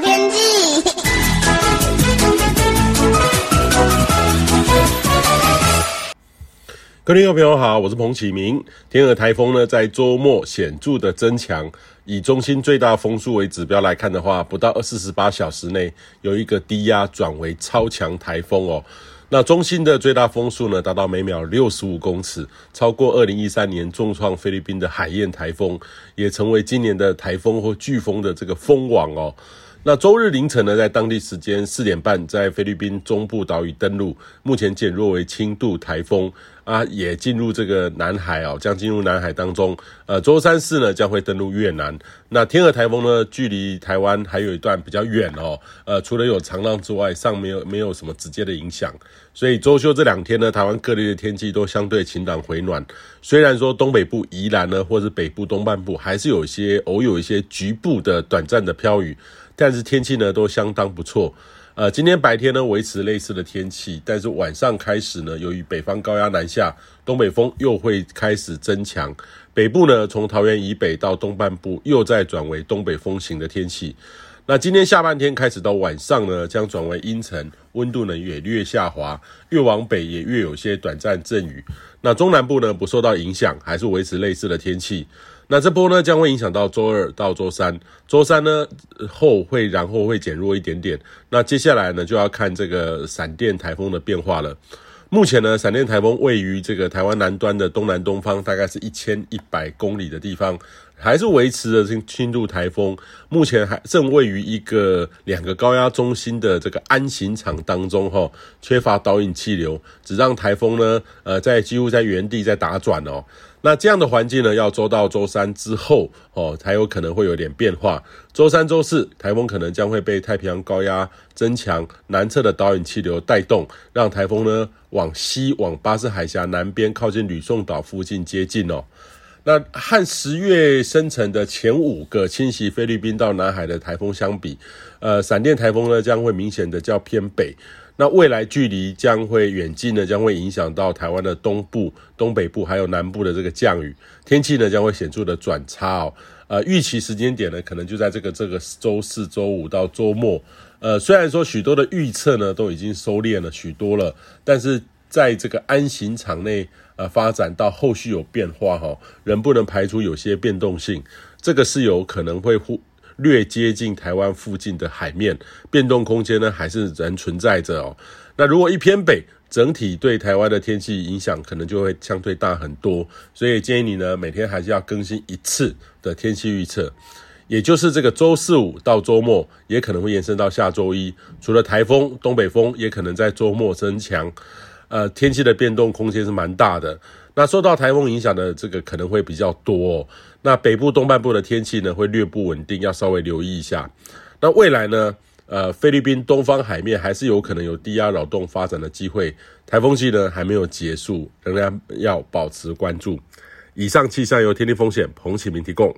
天气。各位朋友好，我是彭启明。天鹅台风呢，在周末显著的增强，以中心最大风速为指标来看的话，不到二四十八小时内，有一个低压转为超强台风哦。那中心的最大风速呢，达到每秒六十五公尺，超过二零一三年重创菲律宾的海燕台风，也成为今年的台风或飓风的这个风王哦。那周日凌晨呢，在当地时间四点半，在菲律宾中部岛屿登陆，目前减弱为轻度台风啊，也进入这个南海哦，将进入南海当中。呃，周三四呢，将会登陆越南。那天鹅台风呢，距离台湾还有一段比较远哦。呃，除了有长浪之外，尚没有没有什么直接的影响。所以周休这两天呢，台湾各地的天气都相对晴朗回暖。虽然说东北部宜兰呢，或是北部东半部，还是有一些偶有一些局部的短暂的飘雨。但是天气呢都相当不错，呃，今天白天呢维持类似的天气，但是晚上开始呢，由于北方高压南下，东北风又会开始增强，北部呢从桃园以北到东半部又再转为东北风型的天气。那今天下半天开始到晚上呢，将转为阴沉，温度呢也略下滑，越往北也越有些短暂阵雨。那中南部呢不受到影响，还是维持类似的天气。那这波呢将会影响到周二到周三，周三呢后会然后会减弱一点点。那接下来呢就要看这个闪电台风的变化了。目前呢闪电台风位于这个台湾南端的东南东方，大概是一千一百公里的地方，还是维持着轻度台风。目前还正位于一个两个高压中心的这个安行场当中，哈，缺乏导引气流，只让台风呢呃在几乎在原地在打转哦。那这样的环境呢，要周到周三之后哦，才有可能会有点变化。周三、周四，台风可能将会被太平洋高压增强南侧的导引气流带动，让台风呢往西往巴士海峡南边靠近吕宋岛附近接近哦。那和十月生成的前五个侵袭菲律宾到南海的台风相比，呃，闪电台风呢将会明显的较偏北。那未来距离将会远近呢，将会影响到台湾的东部、东北部还有南部的这个降雨天气呢，将会显著的转差哦。呃，预期时间点呢，可能就在这个这个周四、周五到周末。呃，虽然说许多的预测呢都已经收敛了许多了，但是在这个安行场内呃发展到后续有变化哈、哦，仍不能排除有些变动性，这个是有可能会忽。略接近台湾附近的海面，变动空间呢还是仍存在着哦。那如果一偏北，整体对台湾的天气影响可能就会相对大很多。所以建议你呢，每天还是要更新一次的天气预测，也就是这个周四五到周末，也可能会延伸到下周一。除了台风，东北风也可能在周末增强。呃，天气的变动空间是蛮大的。那受到台风影响的这个可能会比较多哦。那北部东半部的天气呢会略不稳定，要稍微留意一下。那未来呢，呃，菲律宾东方海面还是有可能有低压扰动发展的机会。台风季呢还没有结束，仍然要保持关注。以上气象由天气风险彭启明提供。